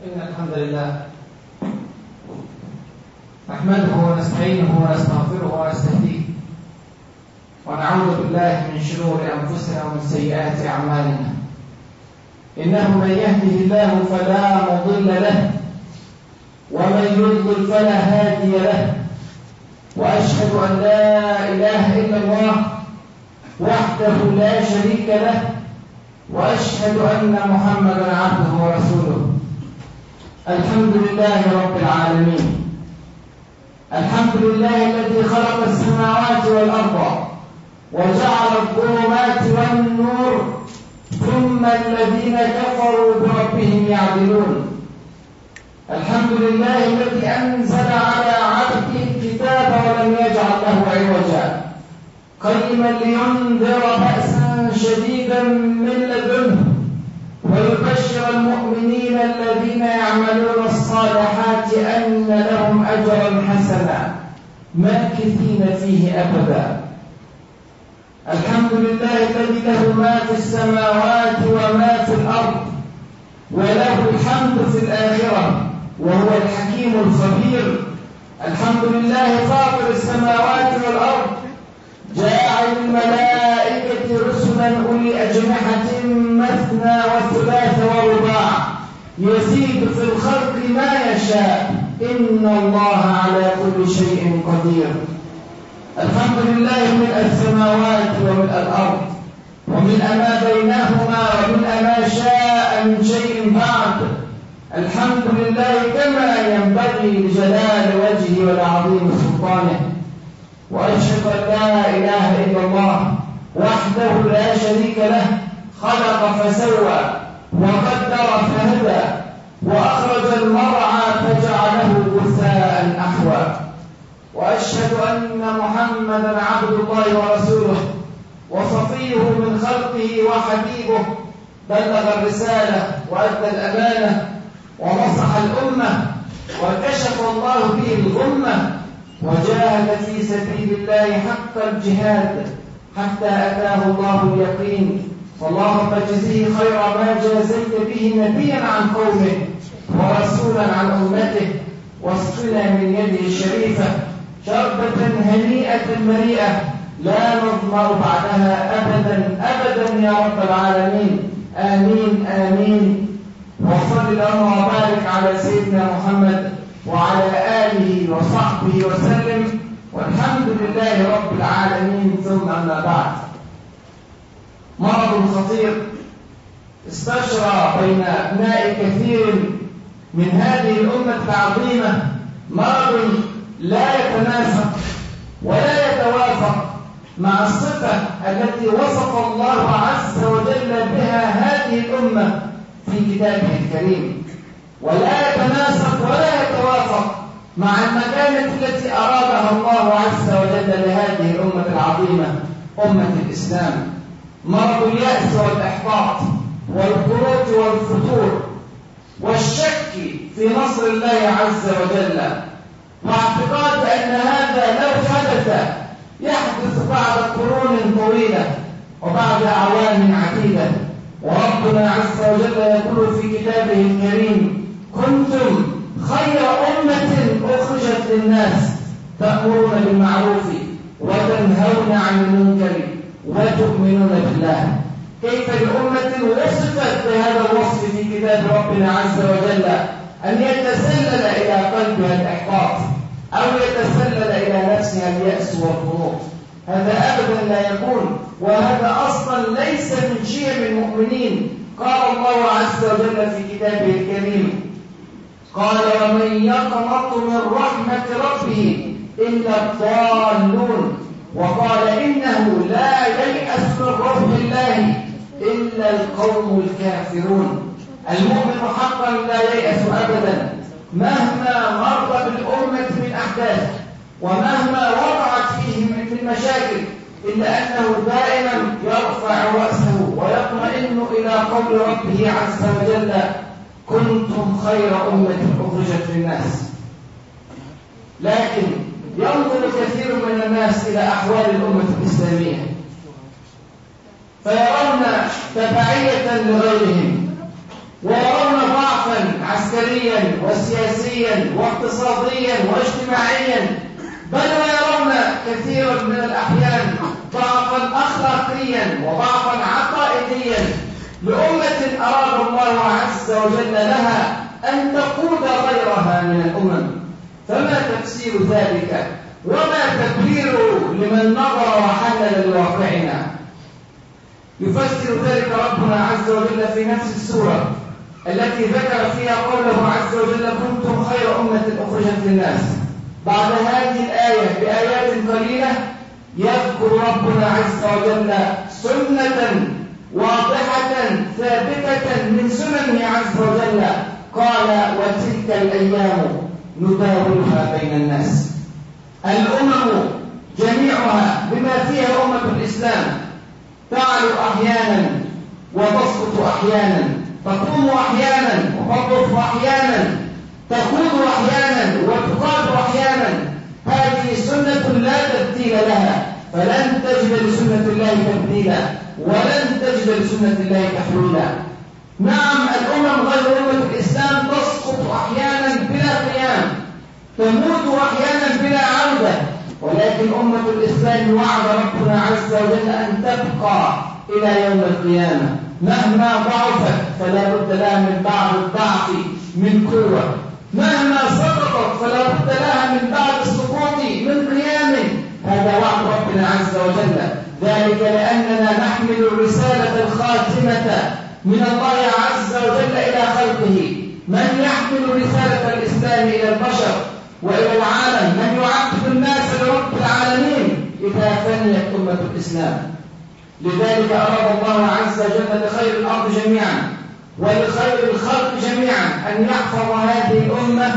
إن الحمد لله نحمده ونستعينه ونستغفره ونستهديه ونعوذ بالله من شرور أنفسنا ومن سيئات أعمالنا. إنه من يهده الله فلا مضل له ومن يضلل فلا هادي له. وأشهد أن لا إله إلا الله وحده لا شريك له. وأشهد أن محمدا عبده ورسوله. الحمد لله رب العالمين. الحمد لله الذي خلق السماوات والأرض وجعل الظلمات والنور ثم الذين كفروا بربهم يعدلون. الحمد لله الذي أنزل على عبده الكتاب ولم يجعل له عوجا. قيما لينذر بأسا شديدا من لدنه. ويبشر المؤمنين الذين يعملون الصالحات أن لهم أجرا حسنا ماكثين فيه أبدا. الحمد لله الذي له ما في السماوات وما في الأرض وله الحمد في الآخرة وهو الحكيم الخبير. الحمد لله فاطر السماوات والأرض جاعل الملائكة رسلا أولي أجنحة مثنى وثلاث ورباع. يزيد في الخلق ما يشاء. إن الله على كل شيء قدير. الحمد لله من السماوات ومن الأرض. ومن ما بينهما ومن ما شاء من شيء بعد. الحمد لله كما ينبغي لجلال وجهه ولعظيم سلطانه. وأشهد أن لا إله إلا الله وحده لا شريك له خلق فسوى وقدر فهدى وأخرج المرعى فجعله غثاء أحوى. وأشهد أن محمدا عبد الله ورسوله وصفيه من خلقه وحبيبه بلغ الرسالة وأدى الأمانة ونصح الأمة وكشف الله به الغمة وجاهد في سبيل الله حق الجهاد حتى أتاه الله اليقين. فاللهم اجزيه خير ما جازيت به نبيا عن قومه ورسولا عن أمته. واسقنا من يده الشريفة شربة هنيئة مريئة لا نظمر بعدها أبدا أبدا يا رب العالمين. آمين آمين. وصل اللهم وبارك على سيدنا محمد وعلى آله وصحبه وسلم والحمد لله رب العالمين ثم أما بعد. مرض خطير استشرى بين أبناء كثير من هذه الأمة العظيمة مرض لا يتناسق ولا يتوافق مع الصفة التي وصف الله عز وجل بها هذه الأمة في كتابه الكريم. ولا يتناسق ولا يتوافق مع المكانة التي أرادها الله عز وجل لهذه الأمة العظيمة أمة الإسلام. مرض اليأس والإحباط والخروج والفتور والشك في نصر الله عز وجل. واعتقاد أن هذا لو حدث يحدث بعد قرون طويلة وبعد أعوام عديدة. وربنا عز وجل يقول في كتابه الكريم كنتم خير أمة أخرجت للناس تأمرون بالمعروف وتنهون عن المنكر وتؤمنون بالله. كيف لأمة وصفت بهذا الوصف في كتاب ربنا عز وجل؟ أن يتسلل إلى قلبها الإحباط أو يتسلل إلى نفسها اليأس والقنوط هذا أبدا لا يكون وهذا أصلا ليس من شيم المؤمنين. قال الله عز وجل في كتابه الكريم قال ومن يقنط من رحمة ربه إلا الضالون. وقال إنه لا ييأس من روح الله إلا القوم الكافرون. المؤمن حقا لا ييأس أبدا مهما مر بالأمة من أحداث ومهما وقعت فيه من مشاكل إلا أنه دائما يرفع رأسه ويطمئن إلى قول ربه عز وجل كنتم خير أمة أخرجت للناس. لكن ينظر كثير من الناس إلى أحوال الأمة الإسلامية. فيرون تبعية لغيرهم ويرون ضعفا عسكريا وسياسيا واقتصاديا واجتماعيا بل ويرون كثيرا من الأحيان ضعفا أخلاقيا وضعفا عقائديا لأمة الله عز وجل لها أن تقود غيرها من الأمم. فما تفسير ذلك؟ وما تبريره لمن نظر وحلل لواقعنا يفسر ذلك ربنا عز وجل في نفس السورة التي ذكر فيها قوله عز وجل كنتم خير أمة أخرجت للناس بعد هذه الآية بآيات قليلة يذكر ربنا عز وجل سنة واضحة ثابتة من سننه عز وجل قال وتلك الأيام نداولها بين الناس. الأمم جميعها بما فيها أمة الإسلام تعلو أحيانا وتسقط أحيانا تقوم أحيانا وتضعف أحيانا تخوض أحيانا وتقاد أحيانا. هذه سنة لا تبديل لها. فلن تجد لسنة الله تبديلا ولن تجد لسنة الله تحويلا. نعم الأمم غير أمة الإسلام تسقط أحيانا بلا قيام تموت أحيانا بلا عودة ولكن أمة الإسلام وعد ربنا عز وجل أن تبقى إلى يوم القيامة. مهما ضعفت فلا بد لها من بعد الضعف من قوة. مهما سقطت فلا بد لها من بعد السقوط من قيام. هذا وعد ربنا عز وجل. ذلك لأننا نحمل الرسالة الخاتمة من الله عز وجل إلى خلقه. من يحمل رسالة الإسلام إلى البشر وإلى العالم من يعبد الناس لرب العالمين إذا فنيت أمة الإسلام. لذلك أراد الله عز وجل لخير الأرض جميعا ولخير الخلق جميعا أن يحفظ هذه الأمة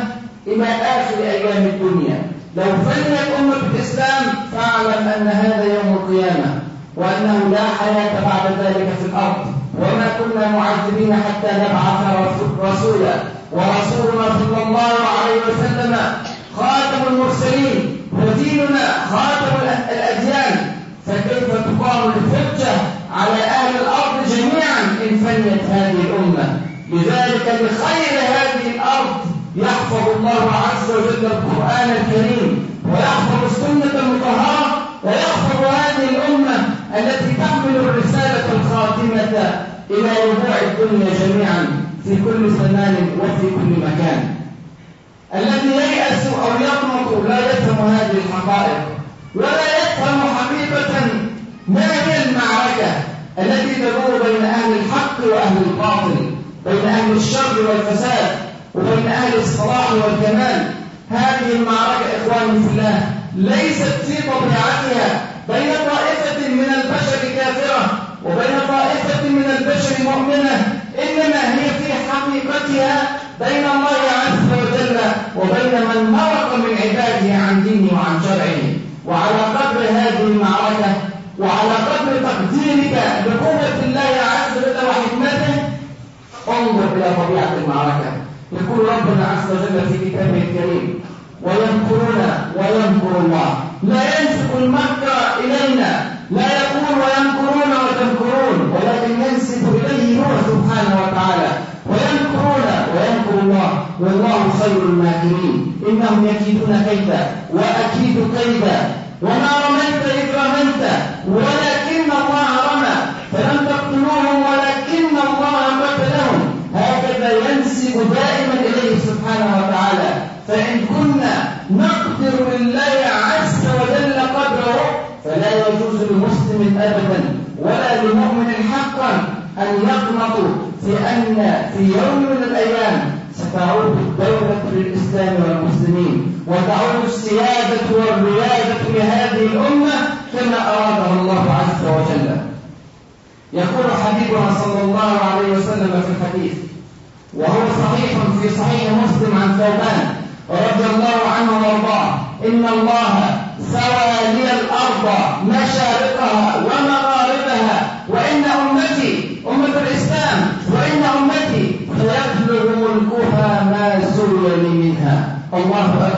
إلى آخر أيام الدنيا. لو فنيت أمة الإسلام فاعلم أن هذا يوم القيامة وأنه لا حياة بعد ذلك في الأرض وما كنا معذبين حتى نبعث رسولا. ورسولنا صلى الله عليه وسلم خاتم المرسلين وديننا خاتم الأديان. فكيف تقام الحجة على أهل الأرض جميعا إن فنيت هذه الأمة؟ لذلك بخير هذه الأرض يحفظ الله عز وجل القرآن الكريم ويحفظ السنة المطهرة ويحفظ هذه الأمة التي تحمل الرسالة الخاتمة إلى ربوع الدنيا جميعا في كل زمان وفي كل مكان. الذي ييأس أو يقنط لا يفهم هذه الحقائق ولا يفهم حقيقة ما هي المعركة التي تدور بين أهل الحق وأهل الباطل بين أهل الشر والفساد. وبين أهل الصلاح والكمال هذه المعركة إخواني في الله ليست في طبيعتها بين طائفة من البشر كافرة وبين طائفة من البشر مؤمنة إنما هي في حقيقتها بين الله عز وجل وبين من مرق من عباده عن دينه وعن شرعه. وعلى قدر هذه المعركة وعلى قدر تقديرك لقوة الله عز وجل وحكمته انظر إلى طبيعة المعركة. يقول ربنا عز وجل في كتابه الكريم ويمكرون ويمكر الله. لا ينسب المكر إلينا لا يقول ويمكرون وتمكرون ولكن ينسب إليه هو سبحانه وتعالى ويمكرون ويمكر الله. والله خير الماكرين. إنهم يكيدون كيدا وأكيد كيدا. وما رميت إذ رميت ولكن الله رمى فلم تقتلوهم ولكن الله قتلهم هكذا ينسب دائما إليه سبحانه وتعالى فإن كنا نقدر لله عز وجل قدره فلا يجوز لمسلم أبدا ولا لمؤمن حقا أن يقنطوا في أن في يوم من الأيام ستعود الدولة للإسلام والمسلمين وتعود السيادة والريادة لهذه الأمة كما أرادها الله عز وجل. يقول حبيبنا صلى الله عليه وسلم في الحديث وهو صحيح في صحيح مسلم عن ثوبان رضي الله عنه وارضاه. إن الله سوى لي الأرض مشارقها ومغاربها وإن أمتي أمة الإسلام وإن أمتي سيبلغ ملكها ما زل منها. الله أكبر.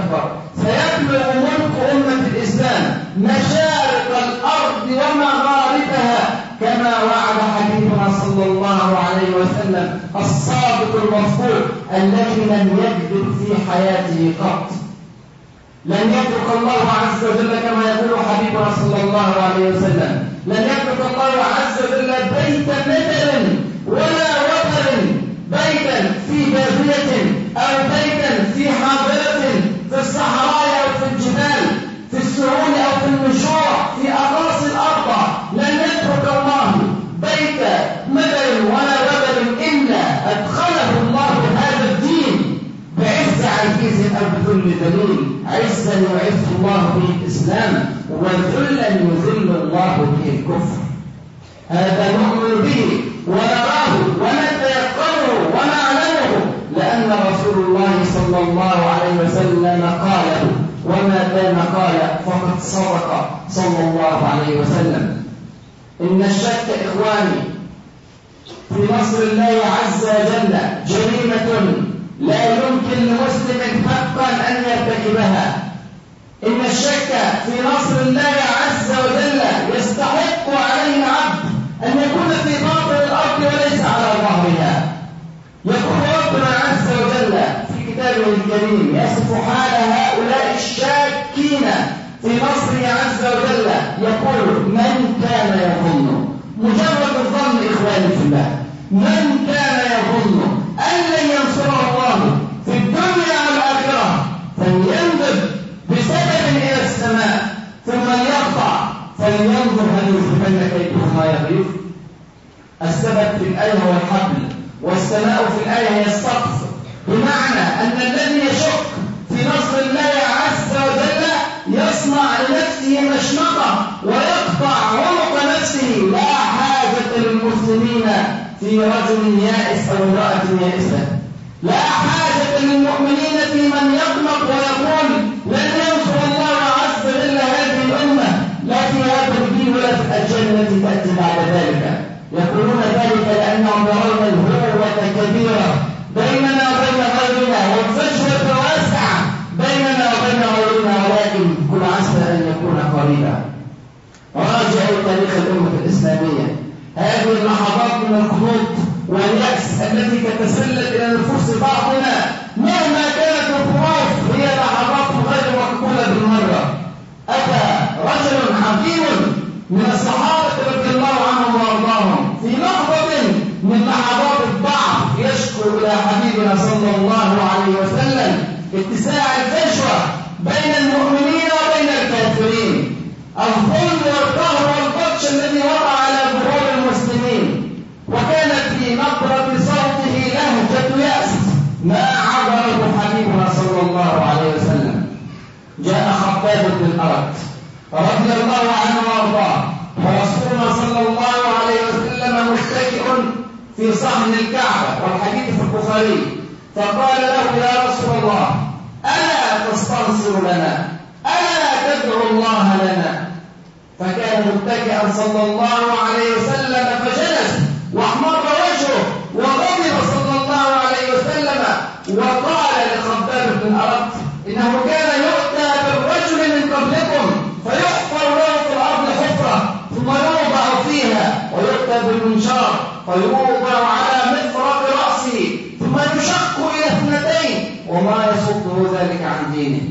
الله عز وجل كما يقول حبيبنا صلى الله عليه وسلم. لن يترك الله عز وجل بيت مثل ولا وطن بيتا في بادية أو بيتا بذل دليل عزا يعز الله به الإسلام وذلا يذل الله به الكفر. هذا نؤمن به ونراه ونتيقنه ونعلمه لأن رسول الله صلى الله عليه وسلم قاله وما دام قال فقد صدق صلى الله عليه وسلم. إن الشك إخواني في نصر الله عز وجل جريمة لا يمكن لمسلم حقا أن يرتكبها. إن الشك في نصر الله عز وجل يستحق عليه العبد أن يكون في باطن الأرض وليس على ظهرها. يقول ربنا عز وجل في كتابه الكريم يصف حال هؤلاء الشاكين في نصره عز وجل. يقول من كان يظن؟ مجرد الظن إخواني في الله. من كان يظن؟ السبب في الآية هو الحبل والسماء في الآية هي السقف بمعنى أن الذي يشك في نصر الله عز وجل يصنع لنفسه مشنقة ويقطع عنق نفسه. لا حاجة للمسلمين في رجل يائس أو امرأة يائسة. لا حاجة للمؤمنين في من يقنط ويقول لن ينصر الله عز وجل هذه الأمة. لا في هذا الدين ولا في التي تأتي بعد ذلك. يقولون ذلك لأنهم يرون الهروة كبيرة بيننا وبين غيرنا والفجوة واسعة بيننا وبين غيرنا ولكن كل عسى أن يكون قريبا. راجعوا تاريخ الأمة الإسلامية. هذه اللحظات من القنوط واليأس التي تتسلل إلى نفوس بعضنا. مهما كانت الظروف هي لحظات غير مقبولة بالمرة. أتى رجل حكيم من الصحابة رضي الله عنهم وأرضاهم في لحظة من لحظات يشكو إلى حبيبنا صلى الله عليه وسلم اتساع الفجوة بين المؤمنين وبين الكافرين. الظلم والقهر والبطش الذي وقع على ظهور المسلمين. وكانت في نبرة صوته لهجة يأس. ما عبره حبيبنا صلى الله عليه وسلم. جاء خباب بن الأرض رضي الله عنه وأرضاه. ورسولنا صلى الله عليه وسلم متكئ في صحن الكعبة والحديث في البخاري. فقال له يا رسول الله ألا تستنصر لنا؟ ألا تدعو الله لنا؟ فكان متكئا صلى الله عليه وسلم فجلس وأحمر وجهه وغضب صلى الله عليه وسلم وقال لخباب بن أرد إنه كان يؤتى بالرجل من قبلكم فيحفر له في الأرض حفرة ثم يوضع فيها ويؤتى بالمنشار فيوضع على مفرق رأسه ثم يشق إلى اثنتين وما يصده ذلك عن دينه.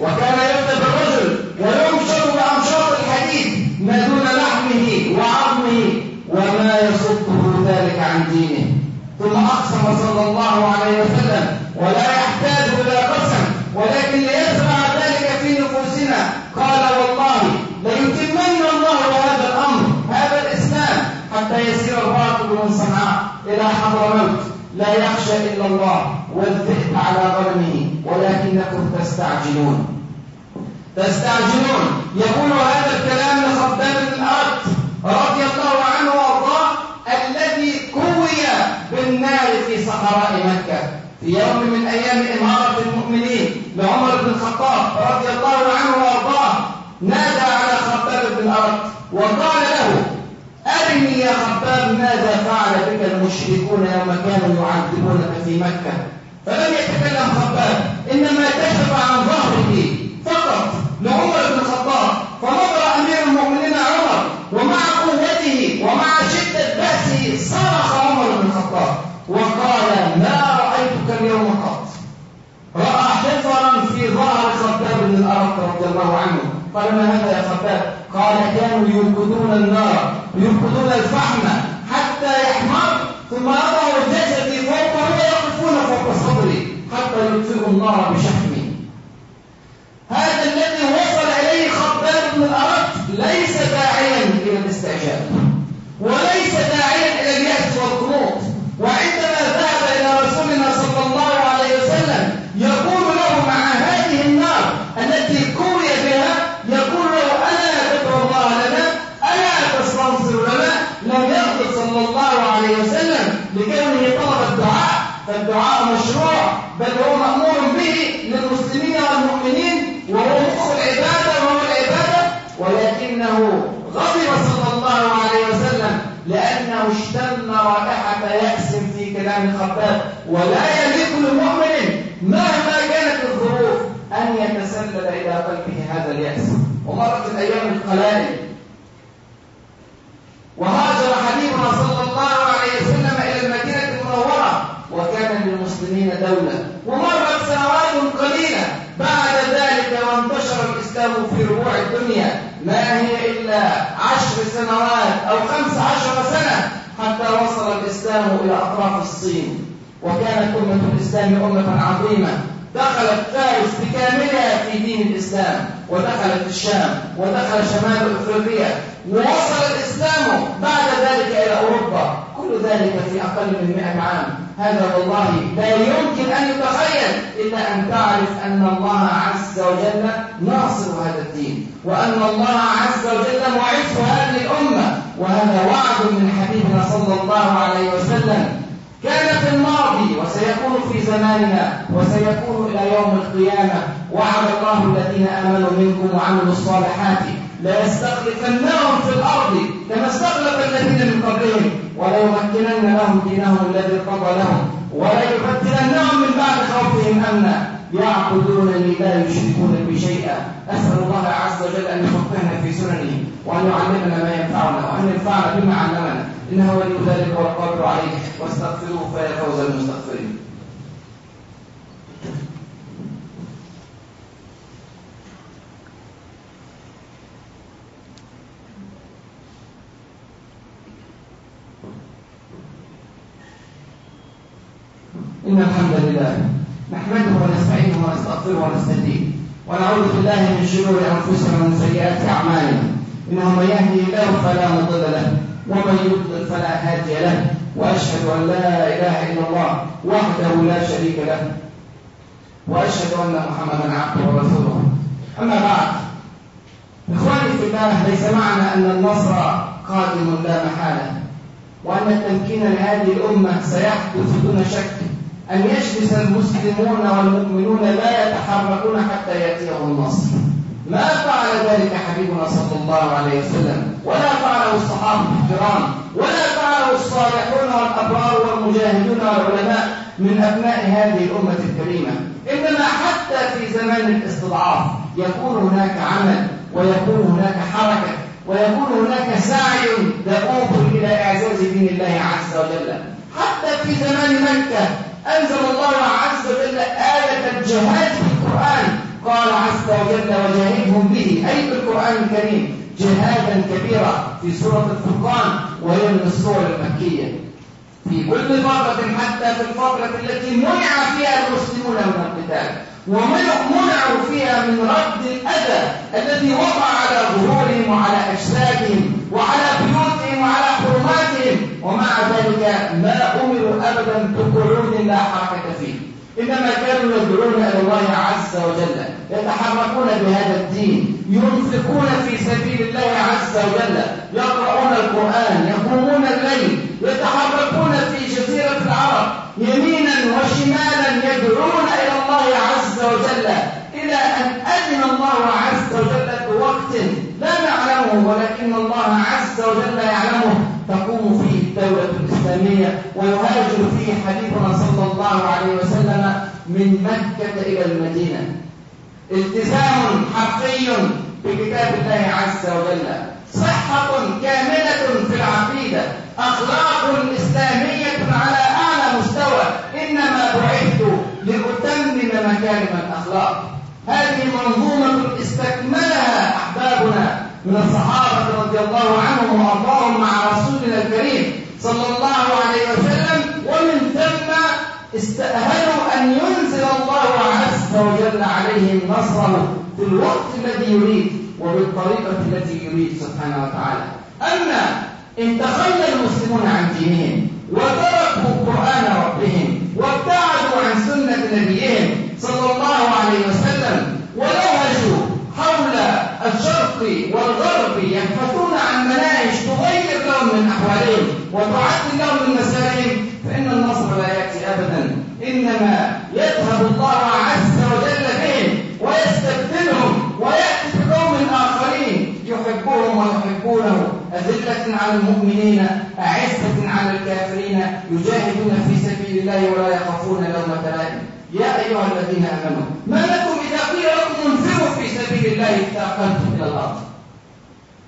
وكان يؤتى بالرجل وينشر بأمشاط الحديد ما دون لحمه وعظمه وما يصده ذلك عن دينه. ثم أقسم صلى الله عليه وسلم ولا يحتاج إلى قسم ولكن ليزرع ذلك في نفوسنا قال والله ليتمن الله هذا الأمر هذا الإسلام حتى يسير الراكب من صنعاء إلى حضرموت لا يخشى إلا الله والذئب على ظلمه ولكنكم تستعجلون. تستعجلون. يقول هذا الكلام لخباب الأرض رضي الله عنه وأرضاه الذي كوي بالنار في صحراء مكة. في يوم من أيام إمارة المؤمنين لعمر بن الخطاب رضي الله عنه وأرضاه نادى على خباب بن الأرض وقال له أرني يا خباب ماذا فعل بك المشركون يوم كانوا يعذبونك في مكة؟ فلم يتكلم خباب إنما كشف عن ظهره فقط لعمر بن الخطاب فنظر أمير المؤمنين عمر ومع قوته ومع شدة بأسه صرخ عمر بن الخطاب وقال ما رأيتك قال ما هذا يا خباب قال كانوا يوقدون النار يوقدون الفحم حتى يحمر ثم يضعوا جسدي فوقه ويقفون فوق صدري حتى يطفئوا النار بشحمي هذا الذي وصل إليه خباب بن الأرض ليس داعيا إلى الاستعجاب وليس داعيا إلى اليأس والقنوط وعندما ذهب إلى رسولنا صلى الله عليه وسلم يقول له مع هذه النار التي كوي بها يقول له ألا تدعو الله لنا ألا تستنصر لنا لم يغضب صلى الله عليه وسلم لكونه طلب الدعاء فالدعاء مشروع بل هو مأمور به للمسلمين والمؤمنين وهو مخ العبادة وهو العبادة ولكنه غضب صلى الله عليه وسلم لأنه اشتم رائحة يأس في كلام الخباب ولا يليق لمؤمن مهما كانت الظروف أن يتسلل إلى قلبه هذا اليأس ومرت الأيام القلائل وهاجر حبيبنا صلى الله عليه وسلم إلى المدينة المنورة وكان للمسلمين دولة ومرت سنوات قليلة بعد ذلك الإسلام في ربوع الدنيا. ما هي إلا عشر سنوات أو خمس عشر سنة حتى وصل الإسلام إلى أطراف الصين. وكانت أمة الإسلام أمة عظيمة. دخلت فارس بكاملها في دين الإسلام ودخلت الشام ودخل شمال أفريقيا ووصل الإسلام بعد ذلك إلى أوروبا. كل ذلك في أقل من مئة عام. هذا والله لا يمكن أن يتخيل إلا أن تعرف أن الله عز وجل ناصر هذا الدين وأن الله عز وجل معز هذه الأمة. وهذا وعد من حبيبنا صلى الله عليه وسلم. كان في الماضي وسيكون في زماننا وسيكون إلى يوم القيامة. وعد الله الذين آمنوا منكم وعملوا الصالحات. ليستخلفنهم في الأرض كما استخلف الذين من قبلهم وليمكنن لهم دينهم الذي ارتضى لهم وليبدلنهم من بعد خوفهم أمنا. يعبدونني لا يشركون بي شيئا. أسأل الله عز وجل أن يفقهنا في سننه وأن يعلمنا ما ينفعنا وأن ينفعنا بما علمنا. إنه ولي ذلك والقادر عليه. واستغفروه فيا فوز المستغفرين. إن الحمد لله نحمده ونستعينه ونستغفره ونستهديه ونعوذ بالله من شرور أنفسنا ومن سيئات أعمالنا. إنه من يهدي الله فلا مضل له ومن يضلل فلا هادي له. وأشهد أن لا إله إلا الله وحده لا شريك له. وأشهد أن محمدا عبده ورسوله. أما بعد إخواني في الله ليس معنى أن النصر قادم لا محالة وأن التمكين لهذه الأمة سيحدث دون شك أن يجلس المسلمون والمؤمنون لا يتحركون حتى يأتيهم النصر. ما فعل ذلك حبيبنا صلى الله عليه وسلم. ولا فعله الصحابة الكرام. ولا فعله الصالحون والأبرار والمجاهدون والعلماء من أبناء هذه الأمة الكريمة. إنما حتى في زمان الاستضعاف يكون هناك عمل ويكون هناك حركة ويكون هناك سعي دؤوب إلى إعزاز دين الله عز وجل. حتى في زمان مكة أنزل الله عز وجل آية الجهاد في القرآن. قال عز وجل وجاهدهم به. أي بالقرآن الكريم؟ جهادا كبيرا في سورة الفرقان وهي من السور المكية. في كل فترة حتى في الفترة التي منع فيها المسلمون من القتال. ومنعوا فيها من رد الأذى الذي وقع على ظهورهم وعلى أجسادهم وعلى بيوتهم. ومع ذلك ما أمروا أبدا بقعود لا حركة فيه. إنما كانوا يدعون إلى الله عز وجل يتحركون بهذا الدين ينفقون في سبيل الله عز وجل يقرؤون القرآن يقومون الليل يتحركون في جزيرة العرب يمينا وشمالا يدعون إلى الله عز وجل إلى أن أذن الله عز وجل بوقت لا نعلمه ولكن الله عز وجل يعلمه. تقوم فيه. الدولة الإسلامية ويهاجر فيه حبيبنا صلى الله عليه وسلم من مكة إلى المدينة. التزام حقي بكتاب الله عز وجل. صحة كاملة في العقيدة. أخلاق إسلامية على أعلى مستوى. إنما بعثت لأتمم مكارم الأخلاق. هذه منظومة استكملها أحبابنا. من الصحابة رضي الله عنهم وأرضاهم مع رسولنا الكريم صلى الله عليه وسلم ومن ثم استأهلوا أن ينزل الله عز وجل عليهم نصره في الوقت الذي يريد وبالطريقة التي يريد سبحانه وتعالى. أما إن تخلى المسلمون عن دينهم وتركوا قرآن ربهم وابتعدوا عن سنة نبيهم صلى الله عليه وسلم ولهجوا حول الشرق والغرب يبحثون عن مناهج تغير لهم من أحوالهم وتعدل لهم من مسارهم فإن النصر لا يأتي أبدا. إنما يذهب الله عز وجل بهم ويستبدلهم ويأتي بقوم آخرين يحبهم ويحبونه. أذلة على المؤمنين أعزة على الكافرين يجاهدون في سبيل الله ولا يخافون لومة لائم. يا أيها الذين آمنوا ما لكم إذا قيل لكم انفروا في سبيل الله اثاقلتم إلى الأرض.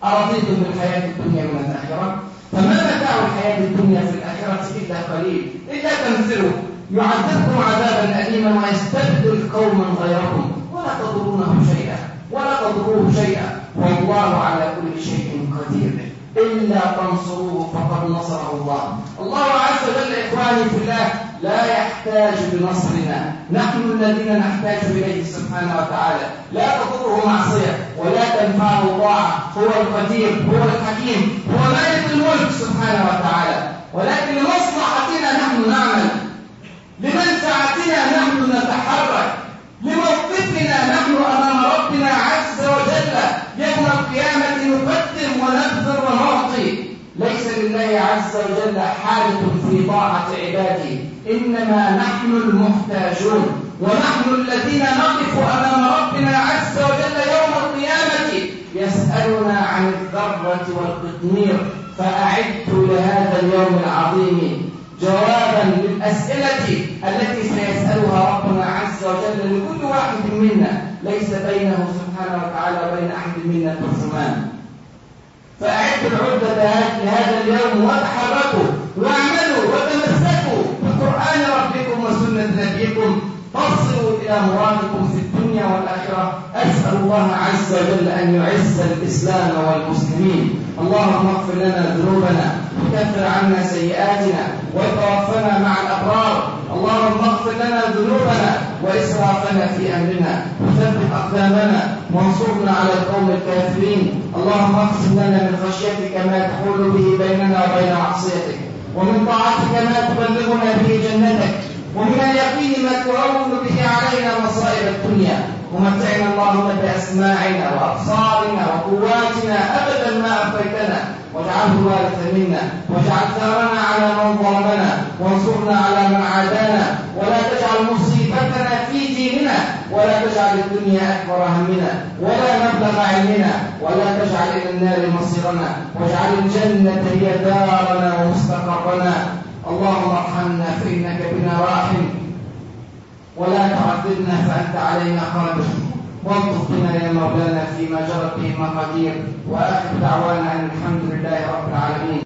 أرضيتم بالحياة الدنيا من الآخرة؟ فما متاع الحياة الدنيا في الآخرة إلا قليل. إلا تنفروا يعذبكم عذابا أليما ويستبدل قوما غيركم. ولا تضرونه شيئا. ولا تضروه شيئا. والله على كل شيء قدير. إلا تنصروه فقد نصره الله. الله عز وجل إخواني في الله لا يحتاج بنصرنا. نحن الذين نحتاج إليه سبحانه وتعالى. لا تضره معصية ولا تنفعه طاعة هو القدير هو الحكيم هو مالك الملك سبحانه وتعالى. ولكن لمصلحتنا نحن نعمل. لمنفعتنا نحن نتحرك. لموقفنا نحن أمام ربنا عز وجل يوم القيامة نقدم ونبذر ونعطي. ليس لله عز وجل حالة في طاعة عباده. إنما نحن المحتاجون ونحن الذين نقف أمام ربنا عز وجل يوم القيامة يسألنا عن الذرة والقطمير فأعدوا لهذا اليوم العظيم جوابا للأسئلة التي سيسألها ربنا عز وجل لكل واحد منا ليس بينه سبحانه وتعالى وبين أحد منا ترجمان. فأعدوا العدة لهذا اليوم وتحركوا وأعملوا تصلوا إلى مرادكم في الدنيا والآخرة. أسأل الله عز وجل أن يعز الإسلام والمسلمين. اللهم اغفر لنا ذنوبنا وكفر عنا سيئاتنا وتوفنا مع الأبرار. اللهم اغفر لنا ذنوبنا وإسرافنا في أمرنا. وثبت أقدامنا وانصرنا على القوم الكافرين. اللهم اقسم لنا من خشيتك ما تحول به بيننا وبين معصيتك ومن طاعتك ما تبلغنا به جنتك ومن اليقين ما تهون به علينا مصائب الدنيا ومتعنا اللهم بأسماعنا وأبصارنا وقواتنا أبدا ما أبقيتنا واجعله الوارث منا واجعل ثأرنا على من ظلمنا وانصرنا على من عادانا. ولا تجعل مصيبتنا في ديننا ولا تجعل الدنيا أكبر همنا ولا مبلغ علمنا. ولا تجعل إلى النار مصيرنا واجعل الجنة هي دارنا ومستقرنا. اللهم ارحمنا فإنك بنا راحم. ولا تعذبنا فأنت علينا قادر والطف بنا يا مولانا فيما جرت به المقادير وآخر دعوانا أن الحمد لله رب العالمين.